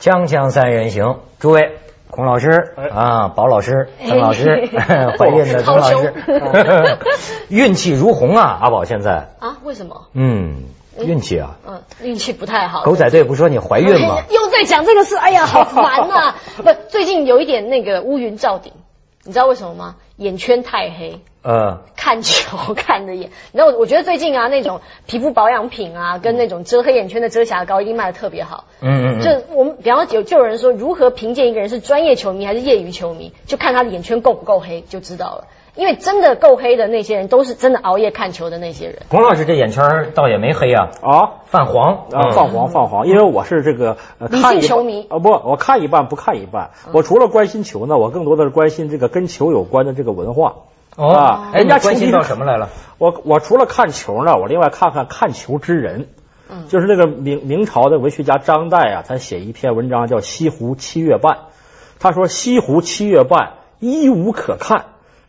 锵锵三人行，诸位，孔老师啊，宝老师，曾老师，怀孕的曾老师，运气如虹啊，阿宝现在啊？为什么？嗯，运气啊，嗯，运气不太好。狗仔队不说你怀孕吗？又在讲这个事，哎呀，好烦呐！不，最近有一点那个乌云罩顶，你知道为什么吗？眼圈太黑。呃，看球看的眼，然后我我觉得最近啊，那种皮肤保养品啊，跟那种遮黑眼圈的遮瑕膏，一定卖的特别好。嗯嗯。就我们，比方说有就有人说，如何评鉴一个人是专业球迷还是业余球迷，就看他的眼圈够不够黑就知道了。因为真的够黑的那些人，都是真的熬夜看球的那些人。龚老师这眼圈倒也没黑啊，啊，泛黄啊，泛黄泛黄。因为我是这个理性球迷啊，不，我看一半不看一半。我除了关心球呢，我更多的是关心这个跟球有关的这个文化。啊，人家关心到什么来了？我我除了看球呢，我另外看看看球之人。嗯，就是那个明明朝的文学家张岱啊，他写一篇文章叫《西湖七月半》，他说西湖七月半一无可看，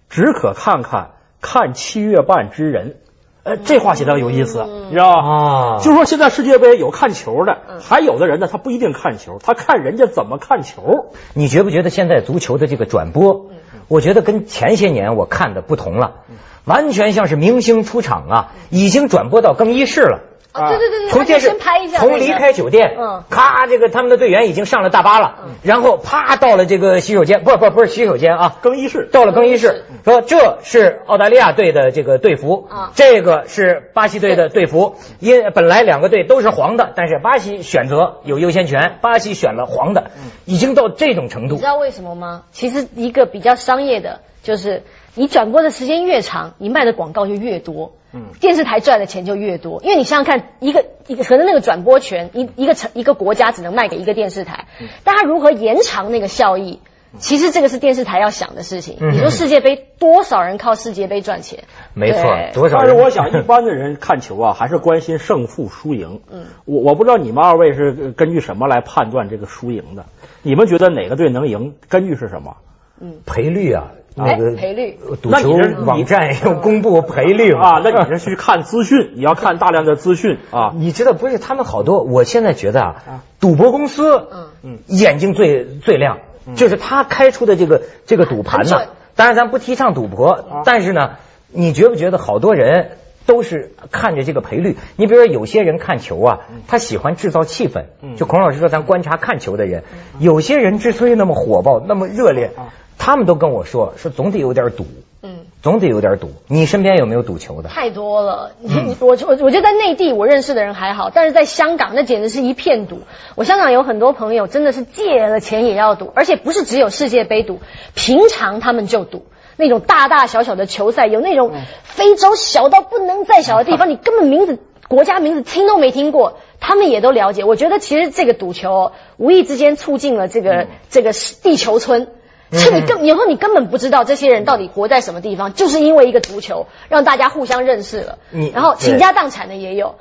只可看看看七月半之人。呃，这话写的有意思，你知道吗？啊，就说现在世界杯有看球的，还有的人呢，他不一定看球，他看人家怎么看球。你觉不觉得现在足球的这个转播？我觉得跟前些年我看的不同了，完全像是明星出场啊，已经转播到更衣室了。啊，对对对对，从电视从离开酒店，嗯，咔，这个他们的队员已经上了大巴了，然后啪到了这个洗手间，不不不是洗手间啊，更衣室，到了更衣室，说这是澳大利亚队的这个队服，啊，这个是巴西队的队服，因本来两个队都是黄的，但是巴西选择有优先权，巴西选了黄的，已经到这种程度。你知道为什么吗？其实一个比较商业的，就是你转播的时间越长，你卖的广告就越多。嗯，电视台赚的钱就越多，因为你想想看，一个一个可能那个转播权，一一个城一个国家只能卖给一个电视台，但他如何延长那个效益，其实这个是电视台要想的事情。你说世界杯多少人靠世界杯赚钱？没错，多少？但是我想一般的人看球啊，还是关心胜负输赢。嗯，我我不知道你们二位是根据什么来判断这个输赢的？你们觉得哪个队能赢？根据是什么？嗯，赔率啊。那个赔率，赌球网站要公布赔率啊，那你是去看资讯，你要看大量的资讯啊。你知道不是他们好多，我现在觉得啊，赌博公司嗯。嗯。眼睛最最亮，就是他开出的这个这个赌盘呢。当然咱不提倡赌博，但是呢，你觉不觉得好多人都是看着这个赔率？你比如说有些人看球啊，他喜欢制造气氛。就孔老师说，咱观察看球的人，有些人之所以那么火爆，那么热烈。他们都跟我说，说总得有点赌，嗯，总得有点赌。你身边有没有赌球的？太多了。你我我我觉得在内地我认识的人还好，但是在香港那简直是一片赌。我香港有很多朋友真的是借了钱也要赌，而且不是只有世界杯赌，平常他们就赌那种大大小小的球赛，有那种非洲小到不能再小的地方，你根本名字国家名字听都没听过，他们也都了解。我觉得其实这个赌球无意之间促进了这个这个地球村。是你根以后你根本不知道这些人到底活在什么地方，就是因为一个足球让大家互相认识了。你然后倾家荡产的也有。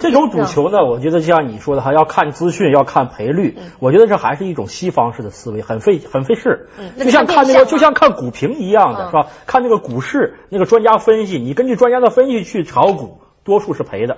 这种赌球呢，我觉得就像你说的，还要看资讯，要看赔率。我觉得这还是一种西方式的思维，很费很费事。就像看那个，就像看股评一样的是吧？看那个股市，那个专家分析，你根据专家的分析去炒股，多数是赔的。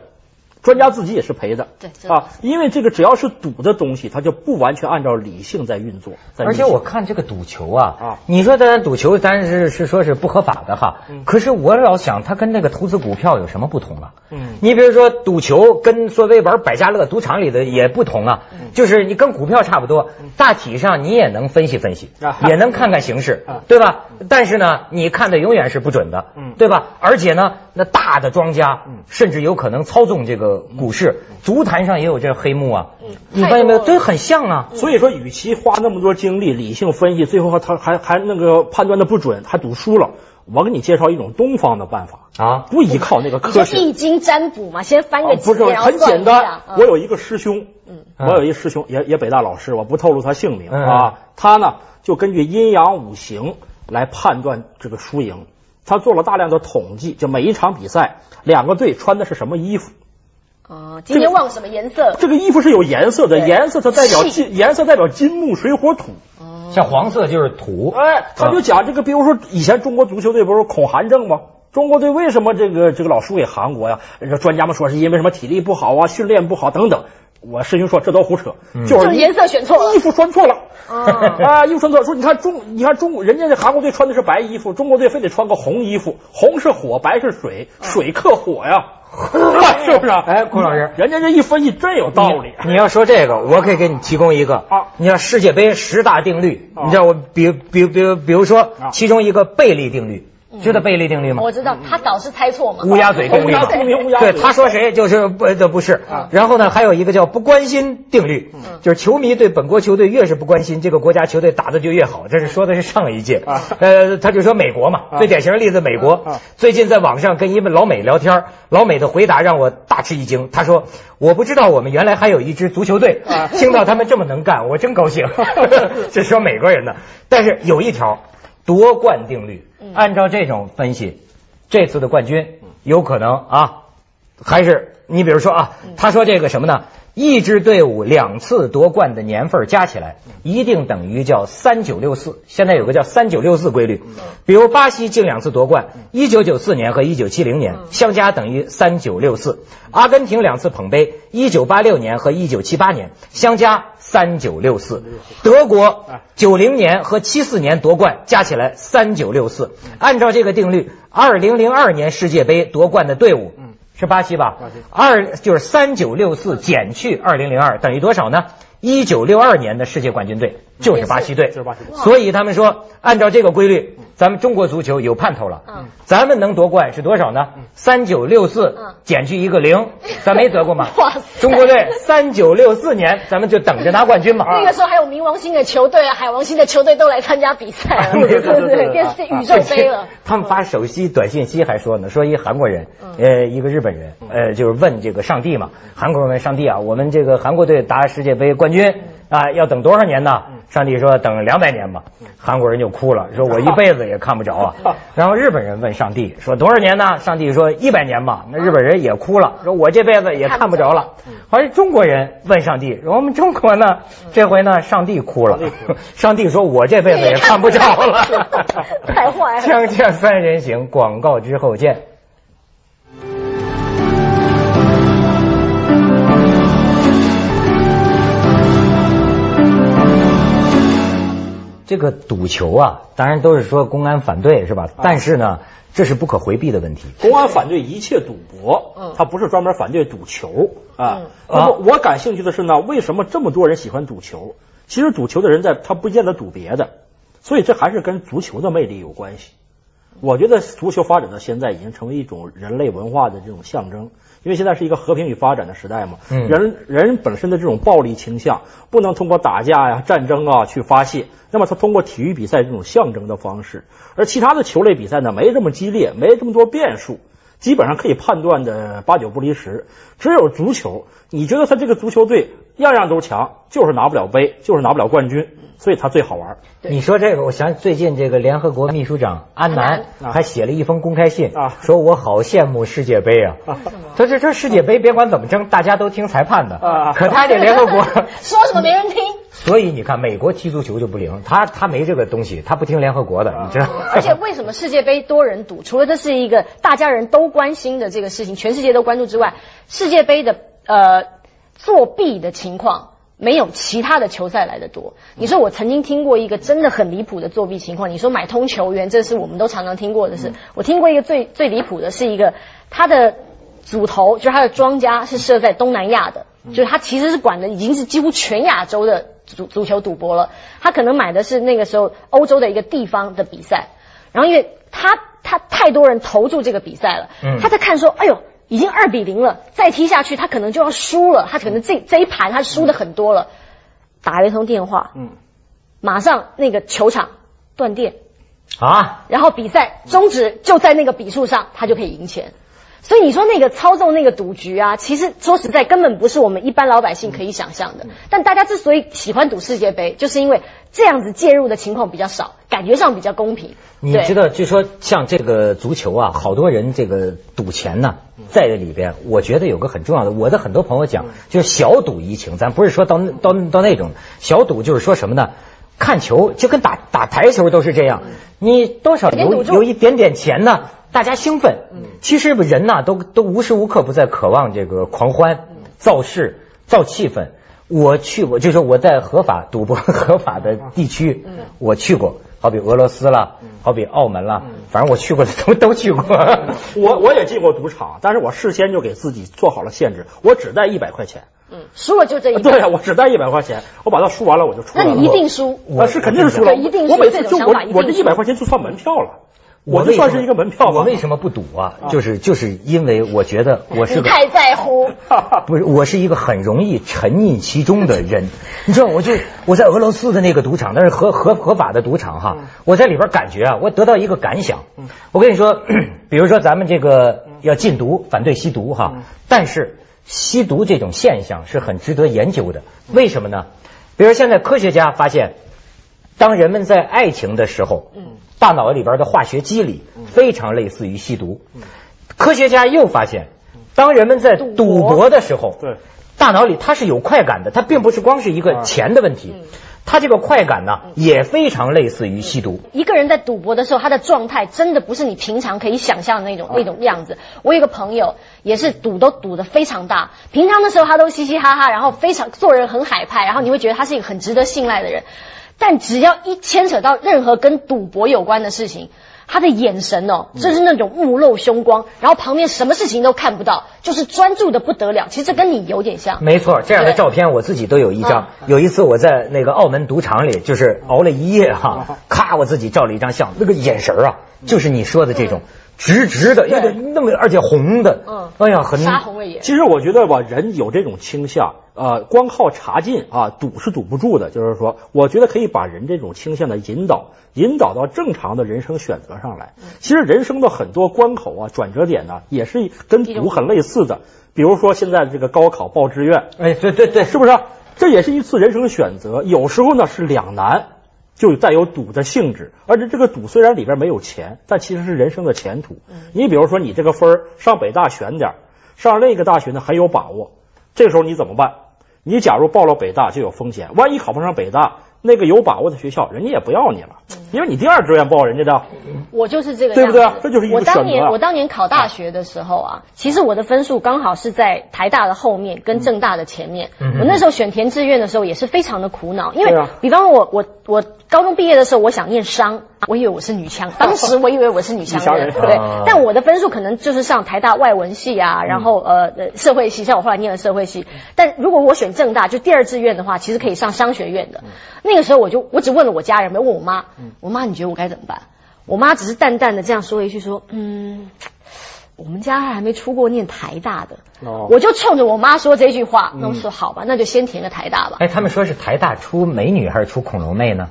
专家自己也是赔的，对啊，因为这个只要是赌的东西，它就不完全按照理性在运作。而且我看这个赌球啊，啊，你说咱赌球，咱是是说是不合法的哈，可是我老想，它跟那个投资股票有什么不同啊？嗯，你比如说赌球跟所谓玩百家乐赌场里的也不同啊，就是你跟股票差不多，大体上你也能分析分析，也能看看形势，对吧？但是呢，你看的永远是不准的，对吧？而且呢，那大的庄家甚至有可能操纵这个。股市、足坛上也有这黑幕啊，你发现没有？这很像啊。所以说，与其花那么多精力理性分析，最后他还还那个判断的不准，还赌输了，我给你介绍一种东方的办法啊，不依靠那个科学。易经占卜嘛，先翻个不是很简单。我有一个师兄，嗯，我有一师兄，也也北大老师，我不透露他姓名啊。他呢，就根据阴阳五行来判断这个输赢。他做了大量的统计，就每一场比赛，两个队穿的是什么衣服。哦，今天旺什么颜色？这个衣服是有颜色的，颜色它代表金，颜色代表金木水火土。哦，像黄色就是土。哎，他就讲这个，比如说以前中国足球队不是恐韩症吗？中国队为什么这个这个老输给韩国呀？人家专家们说是因为什么体力不好啊，训练不好等等。我师兄说这都胡扯，就是颜色选错了，衣服穿错了啊，衣服穿错了。说你看中，你看中，人家这韩国队穿的是白衣服，中国队非得穿个红衣服，红是火，白是水，水克火呀，是不是？哎，郭老师，人家这一分析真有道理。你要说这个，我可以给你提供一个啊，你像世界杯十大定律，你知道我比比比比如说其中一个贝利定律。知道贝利定律吗？我知道，他导师猜错嘛。乌鸦嘴定律，对，他说谁就是不的不是。然后呢，还有一个叫不关心定律，就是球迷对本国球队越是不关心，这个国家球队打的就越好。这是说的是上一届。呃，他就说美国嘛，最典型的例子，美国最近在网上跟一位老美聊天，老美的回答让我大吃一惊。他说：“我不知道我们原来还有一支足球队，听到他们这么能干，我真高兴。” 这说美国人的，但是有一条夺冠定律。按照这种分析，这次的冠军有可能啊，还是你比如说啊，他说这个什么呢？一支队伍两次夺冠的年份加起来，一定等于叫三九六四。现在有个叫三九六四规律，比如巴西近两次夺冠，一九九四年和一九七零年相加等于三九六四；阿根廷两次捧杯，一九八六年和一九七八年相加三九六四；德国九零年和七四年夺冠加起来三九六四。按照这个定律，二零零二年世界杯夺冠的队伍。是巴西吧？二就是三九六四减去二零零二等于多少呢？一九六二年的世界冠军队就是巴西队，所以他们说，按照这个规律，咱们中国足球有盼头了。嗯，咱们能夺冠是多少呢？三九六四减去一个零，咱没得过吗？哇中国队三九六四年，咱们就等着拿冠军嘛。那个时候还有冥王星的球队啊，海王星的球队都来参加比赛了，对对对，电视宇宙杯了。他们发手机短信息还说呢，说一韩国人，呃，一个日本人，呃，就是问这个上帝嘛，韩国人问上帝啊，我们这个韩国队打世界杯冠。军啊，要等多少年呢？上帝说等两百年吧。韩国人就哭了，说我一辈子也看不着啊。然后日本人问上帝说多少年呢？上帝说一百年吧。那日本人也哭了，说我这辈子也看不着了。好像中国人问上帝，说我们中国呢？这回呢？上帝哭了，上帝说我这辈子也看不着了。太坏了。锵锵三人行，广告之后见。这个赌球啊，当然都是说公安反对是吧？但是呢，这是不可回避的问题。公安反对一切赌博，嗯，他不是专门反对赌球啊。那么我感兴趣的是呢，为什么这么多人喜欢赌球？其实赌球的人在他不见得赌别的，所以这还是跟足球的魅力有关系。我觉得足球发展到现在已经成为一种人类文化的这种象征。因为现在是一个和平与发展的时代嘛，人人本身的这种暴力倾向不能通过打架呀、战争啊去发泄，那么他通过体育比赛这种象征的方式，而其他的球类比赛呢，没这么激烈，没这么多变数，基本上可以判断的八九不离十。只有足球，你觉得他这个足球队样样都强，就是拿不了杯，就是拿不了冠军。所以他最好玩。你说这个，我想最近这个联合国秘书长安南还写了一封公开信啊，说我好羡慕世界杯啊。他这这世界杯别管怎么争，大家都听裁判的啊。可他这联合国 说什么没人听。所以你看，美国踢足球就不灵，他他没这个东西，他不听联合国的，你知道。而且为什么世界杯多人赌？除了这是一个大家人都关心的这个事情，全世界都关注之外，世界杯的呃作弊的情况。没有其他的球赛来的多。你说我曾经听过一个真的很离谱的作弊情况。你说买通球员，这是我们都常常听过的事。我听过一个最最离谱的是一个他的组头，就是他的庄家是设在东南亚的，就是他其实是管的已经是几乎全亚洲的足足球赌博了。他可能买的是那个时候欧洲的一个地方的比赛，然后因为他他太多人投注这个比赛了，他在看说，哎呦。已经二比零了，再踢下去他可能就要输了，他可能这这一盘他输的很多了。打了一通电话，嗯，马上那个球场断电啊，然后比赛终止，就在那个比数上，他就可以赢钱。所以你说那个操纵那个赌局啊，其实说实在根本不是我们一般老百姓可以想象的。但大家之所以喜欢赌世界杯，就是因为这样子介入的情况比较少，感觉上比较公平。你知道，就说像这个足球啊，好多人这个赌钱呢，在这里边，我觉得有个很重要的，我的很多朋友讲，就是小赌怡情。咱不是说到到到那种小赌，就是说什么呢？看球就跟打打台球都是这样，你多少有有一点点钱呢？大家兴奋，其实人呐都都无时无刻不在渴望这个狂欢、造势、造气氛。我去过，就是我在合法赌博 合法的地区，我去过，好比俄罗斯了，好比澳门啦，反正我去过的 都都去过。我我也进过赌场，但是我事先就给自己做好了限制，我只带一百块钱。嗯，输了就这一。对呀，我只带一百块钱，我把它输完了我就出来了。那你一定输，我是肯定是输了，一定我每次就我我这一百块钱就算门票了。我就算是一个门票吧我为什么不赌啊？就是就是因为我觉得我是太在乎，不是我是一个很容易沉溺其中的人。你知道，我就我在俄罗斯的那个赌场，那是合合合法的赌场哈。我在里边感觉啊，我得到一个感想。我跟你说，比如说咱们这个要禁毒，反对吸毒哈，但是吸毒这种现象是很值得研究的。为什么呢？比如现在科学家发现，当人们在爱情的时候，嗯。大脑里边的化学机理非常类似于吸毒。科学家又发现，当人们在赌博的时候，对大脑里它是有快感的，它并不是光是一个钱的问题，它这个快感呢也非常类似于吸毒。一个人在赌博的时候，他的状态真的不是你平常可以想象的那种那种样子。我有个朋友也是赌都赌的非常大，平常的时候他都嘻嘻哈哈，然后非常做人很海派，然后你会觉得他是一个很值得信赖的人。但只要一牵扯到任何跟赌博有关的事情，他的眼神哦，就是那种目露凶光，然后旁边什么事情都看不到，就是专注的不得了。其实这跟你有点像。没错，这样的照片我自己都有一张。有一次我在那个澳门赌场里，就是熬了一夜哈，咔，我自己照了一张相，那个眼神啊，就是你说的这种。直直的，有点那么，而且红的，嗯，哎呀，很杀红了眼。其实我觉得吧，人有这种倾向，呃，光靠查禁啊，堵是堵不住的。就是说，我觉得可以把人这种倾向的引导，引导到正常的人生选择上来。其实人生的很多关口啊，转折点呢，也是跟堵很类似的。比如说现在这个高考报志愿，哎，对对对，是不是？这也是一次人生选择，有时候呢是两难。就带有赌的性质，而且这个赌虽然里边没有钱，但其实是人生的前途。你比如说，你这个分儿上北大选点上另一个大学呢很有把握，这时候你怎么办？你假如报了北大就有风险，万一考不上北大。那个有把握的学校，人家也不要你了，因为你第二志愿报人家的。我就是这个，对不对？这就是一个我当年我当年考大学的时候啊，其实我的分数刚好是在台大的后面，跟正大的前面。我那时候选填志愿的时候也是非常的苦恼，因为比方我我我高中毕业的时候，我想念商，我以为我是女强，当时我以为我是女强人，对。但我的分数可能就是上台大外文系啊，然后呃社会系，像我后来念了社会系。但如果我选正大，就第二志愿的话，其实可以上商学院的。那个时候我就我只问了我家人，没问我妈。我妈你觉得我该怎么办？我妈只是淡淡的这样说一句说，嗯，我们家还没出过念台大的。哦，我就冲着我妈说这句话，那我说好吧，那就先填个台大吧。哎，他们说是台大出美女还是出恐龙妹呢？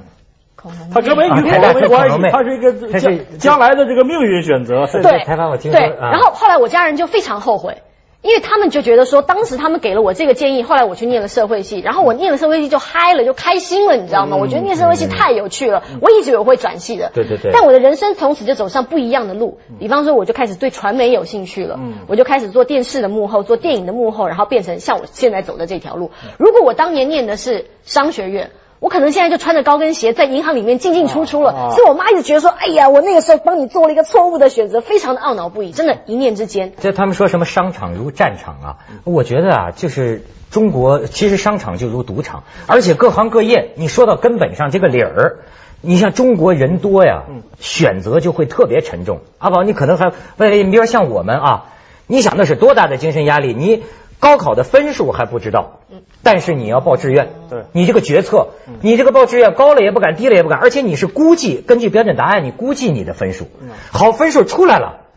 恐龙妹。他跟美女没关系，他是一个将将来的这个命运选择。对，台大我听说。对，然后后来我家人就非常后悔。因为他们就觉得说，当时他们给了我这个建议，后来我去念了社会系，然后我念了社会系就嗨了，就开心了，你知道吗？我觉得念社会系太有趣了，我一直有会转系的。对对对。但我的人生从此就走上不一样的路，比方说我就开始对传媒有兴趣了，我就开始做电视的幕后，做电影的幕后，然后变成像我现在走的这条路。如果我当年念的是商学院。我可能现在就穿着高跟鞋在银行里面进进出出了，所以我妈一直觉得说，哎呀，我那个时候帮你做了一个错误的选择，非常的懊恼不已，真的，一念之间。就他们说什么商场如战场啊，我觉得啊，就是中国其实商场就如赌场，而且各行各业，你说到根本上这个理儿，你像中国人多呀，选择就会特别沉重。阿宝，你可能还，你比如说像我们啊，你想那是多大的精神压力，你。高考的分数还不知道，但是你要报志愿，对，你这个决策，你这个报志愿高了也不敢，低了也不敢，而且你是估计根据标准答案，你估计你的分数，好分数出来了，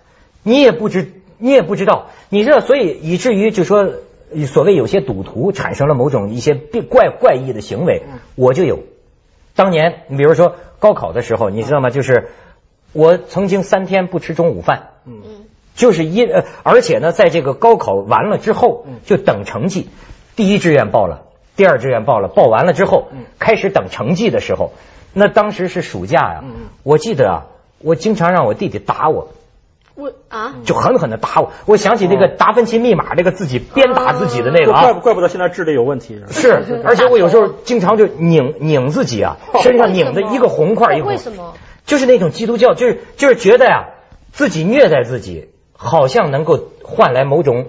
你也不知你也不知道，你知道，所以以至于就说所谓有些赌徒产生了某种一些怪怪异的行为，我就有，当年你比如说高考的时候，你知道吗？就是我曾经三天不吃中午饭，嗯。就是因呃，而且呢，在这个高考完了之后，就等成绩。第一志愿报了，第二志愿报了，报完了之后，开始等成绩的时候，那当时是暑假呀。我记得啊，我经常让我弟弟打我。我啊，就狠狠的打我。我想起那个达芬奇密码，那个自己鞭打自己的那个啊。怪怪不得现在智力有问题。是，而且我有时候经常就拧拧自己啊，身上拧的一个红块一个。为什么？就是那种基督教，就是就是觉得呀，自己虐待自己。好像能够换来某种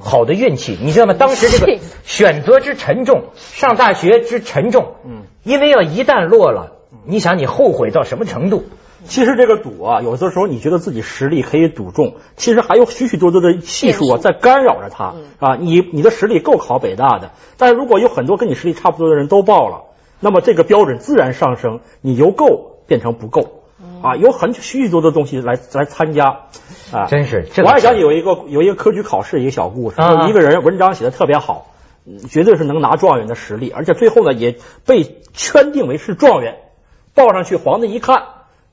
好的运气，你知道吗？当时这个选择之沉重，上大学之沉重，嗯，因为要一旦落了，你想你后悔到什么程度？其实这个赌啊，有的时候你觉得自己实力可以赌中，其实还有许许多多的系数啊在干扰着他啊。你你的实力够考北大的，但是如果有很多跟你实力差不多的人都报了，那么这个标准自然上升，你由够变成不够啊。有很许许多多东西来来参加啊，真是。我还想起有一个有一个科举考试一个小故事，一个人文章写的特别好，绝对是能拿状元的实力，而且最后呢也被圈定为是状元，报上去皇帝一看。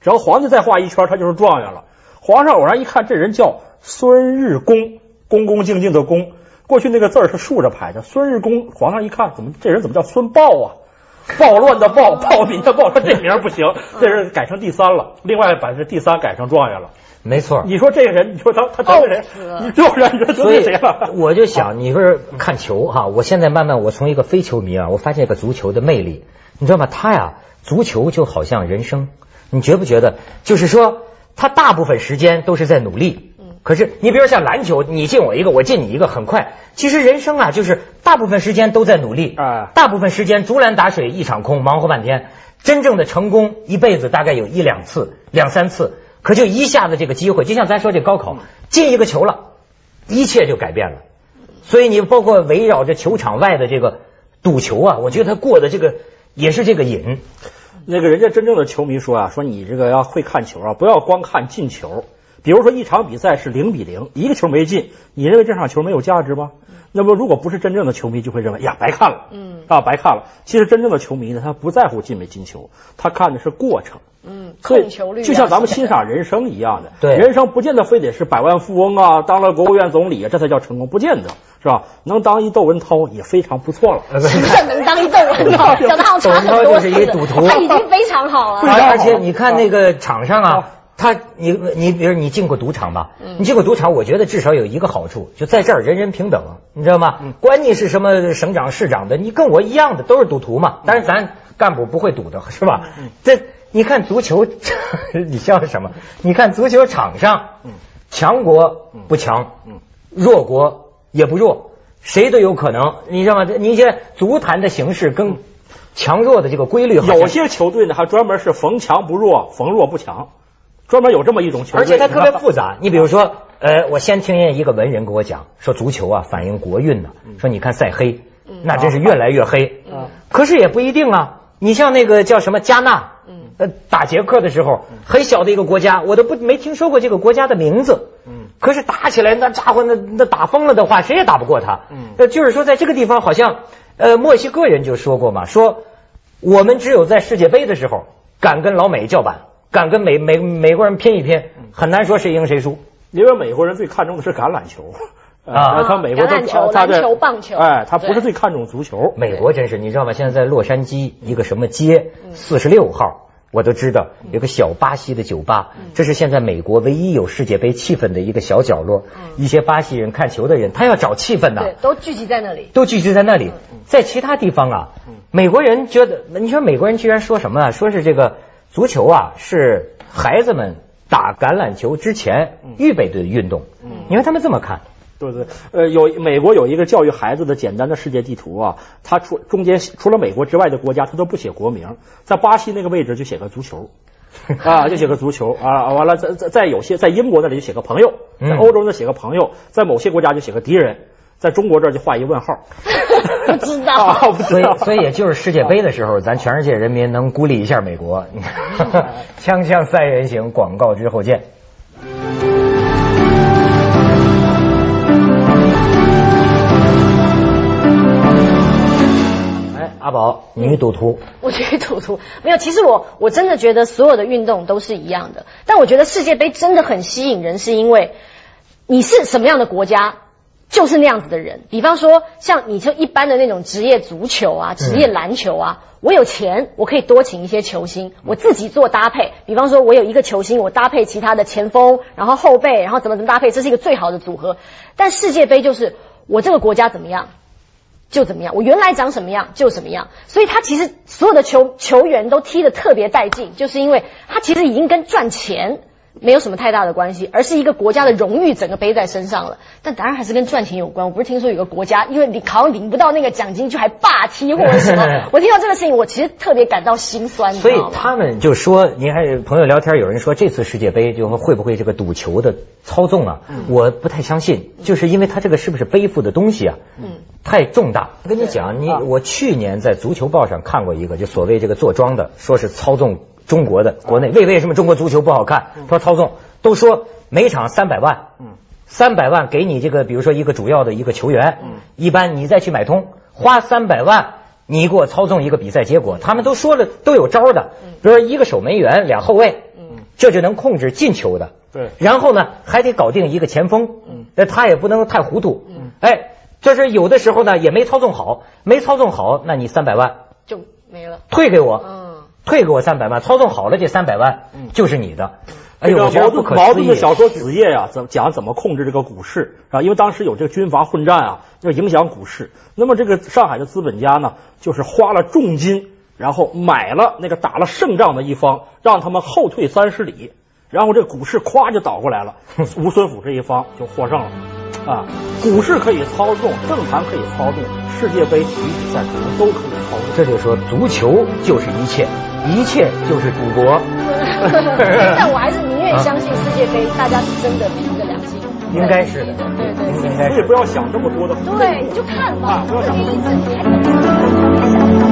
只要皇帝再画一圈，他就是状元了。皇上偶然一看，这人叫孙日公，恭恭敬敬的恭。过去那个字儿是竖着排的。孙日公，皇上一看，怎么这人怎么叫孙豹啊？暴乱的暴，暴民的暴，说这名不行，这人改成第三了。另外把这第三改成状元了。没错，你说这个人，你说他他得罪谁？你对不对？你说得罪谁了？我就想，你说是看球哈？我现在慢慢，我从一个非球迷啊，我发现一个足球的魅力，你知道吗？他呀，足球就好像人生。你觉不觉得？就是说，他大部分时间都是在努力。嗯。可是，你比如像篮球，你进我一个，我进你一个，很快。其实人生啊，就是大部分时间都在努力。啊。大部分时间竹篮打水一场空，忙活半天。真正的成功，一辈子大概有一两次、两三次。可就一下子这个机会，就像咱说这高考，进一个球了，一切就改变了。所以你包括围绕着球场外的这个赌球啊，我觉得他过的这个也是这个瘾。那个人家真正的球迷说啊，说你这个要会看球啊，不要光看进球。比如说一场比赛是零比零，一个球没进，你认为这场球没有价值吗？那么如果不是真正的球迷，就会认为呀，白看了，嗯，啊，白看了。其实真正的球迷呢，他不在乎进没进球，他看的是过程。嗯，控球率就像咱们欣赏人生一样的，对，人生不见得非得是百万富翁啊，当了国务院总理啊，这才叫成功，不见得是吧？能当一窦文涛也非常不错了。什么叫能当一窦文涛？窦文涛就是一赌徒，他已经非常好了。而且你看那个场上啊，他你你比如你进过赌场吧？你进过赌场，我觉得至少有一个好处，就在这儿人人平等，你知道吗？管你是什么省长市长的，你跟我一样的都是赌徒嘛。但是咱干部不会赌的是吧？这。你看足球，你笑什么？你看足球场上，强国不强，弱国也不弱，谁都有可能。你知道吗？你这足坛的形式跟强弱的这个规律，有些球队呢还专门是逢强不弱，逢弱不强，专门有这么一种球队。而且它特别复杂。你比如说，呃，我先听见一个文人跟我讲，说足球啊反映国运呢。说你看晒黑，那真是越来越黑。可是也不一定啊。你像那个叫什么加纳。呃，打捷克的时候，很小的一个国家，我都不没听说过这个国家的名字。嗯，可是打起来那家伙那那打疯了的话，谁也打不过他。嗯，呃，就是说在这个地方，好像呃墨西哥人就说过嘛，说我们只有在世界杯的时候敢跟老美叫板，敢跟美美美国人拼一拼，很难说谁赢谁输。因为美国人最看重的是橄榄球。啊，他美国篮球、篮球、棒球，哎，他不是最看重足球。美国真是，你知道吗？现在在洛杉矶一个什么街，四十六号。我都知道有个小巴西的酒吧，这是现在美国唯一有世界杯气氛的一个小角落。一些巴西人看球的人，他要找气氛的，对，都聚集在那里，都聚集在那里。在其他地方啊，美国人觉得，你说美国人居然说什么啊？说是这个足球啊，是孩子们打橄榄球之前预备的运动。你看他们这么看。呃，有美国有一个教育孩子的简单的世界地图啊，他除中间除了美国之外的国家，他都不写国名，在巴西那个位置就写个足球，啊，就写个足球啊，完了在在在有些在英国那里就写个朋友，在欧洲那写个朋友，在某些国家就写个敌人，在中国这儿就画一问号，不知道，所以所以也就是世界杯的时候，咱全世界人民能孤立一下美国，锵锵三人行，广告之后见。阿宝，女赌徒，我是赌徒没有。其实我我真的觉得所有的运动都是一样的，但我觉得世界杯真的很吸引人，是因为你是什么样的国家，就是那样子的人。比方说，像你就一般的那种职业足球啊、职业篮球啊，我有钱，我可以多请一些球星，我自己做搭配。比方说，我有一个球星，我搭配其他的前锋，然后后背，然后怎么怎么搭配，这是一个最好的组合。但世界杯就是我这个国家怎么样。就怎么样，我原来长什么样就什么样，所以他其实所有的球球员都踢得特别带劲，就是因为他其实已经跟赚钱没有什么太大的关系，而是一个国家的荣誉整个背在身上了。但当然还是跟赚钱有关。我不是听说有个国家，因为你考领不到那个奖金，就还霸踢或者什么。我听到这个事情，我其实特别感到心酸。所以他们就说，您还朋友聊天，有人说这次世界杯就会不会这个赌球的操纵啊？我不太相信，就是因为他这个是不是背负的东西啊？嗯，太重大。我跟你讲，你我去年在足球报上看过一个，就所谓这个坐庄的，说是操纵。中国的国内。为为什么中国足球不好看？他说操纵，都说每场三百万，三百万给你这个，比如说一个主要的一个球员，一般你再去买通，花三百万，你给我操纵一个比赛结果，他们都说了都有招的，比如说一个守门员，俩后卫，这就能控制进球的，对，然后呢还得搞定一个前锋，那他也不能太糊涂，哎，就是有的时候呢也没操纵好，没操纵好，那你三百万就没了，退给我。退给我三百万，操纵好了这三百万就是你的。哎呦，矛盾矛盾的小说《子夜》呀，怎讲怎么控制这个股市啊？因为当时有这个军阀混战啊，要影响股市。那么这个上海的资本家呢，就是花了重金，然后买了那个打了胜仗的一方，让他们后退三十里，然后这股市咵就倒过来了，吴孙府这一方就获胜了。啊，股市可以操纵，政坛可以操纵，世界杯体育比赛可能都可以操纵。这就说足球就是一切。一切就是赌博，但我还是宁愿相信世界杯，大家是真的凭着良心。应该是的，对对，你也不要想这么多的。对，你就看吧，不要想那么多。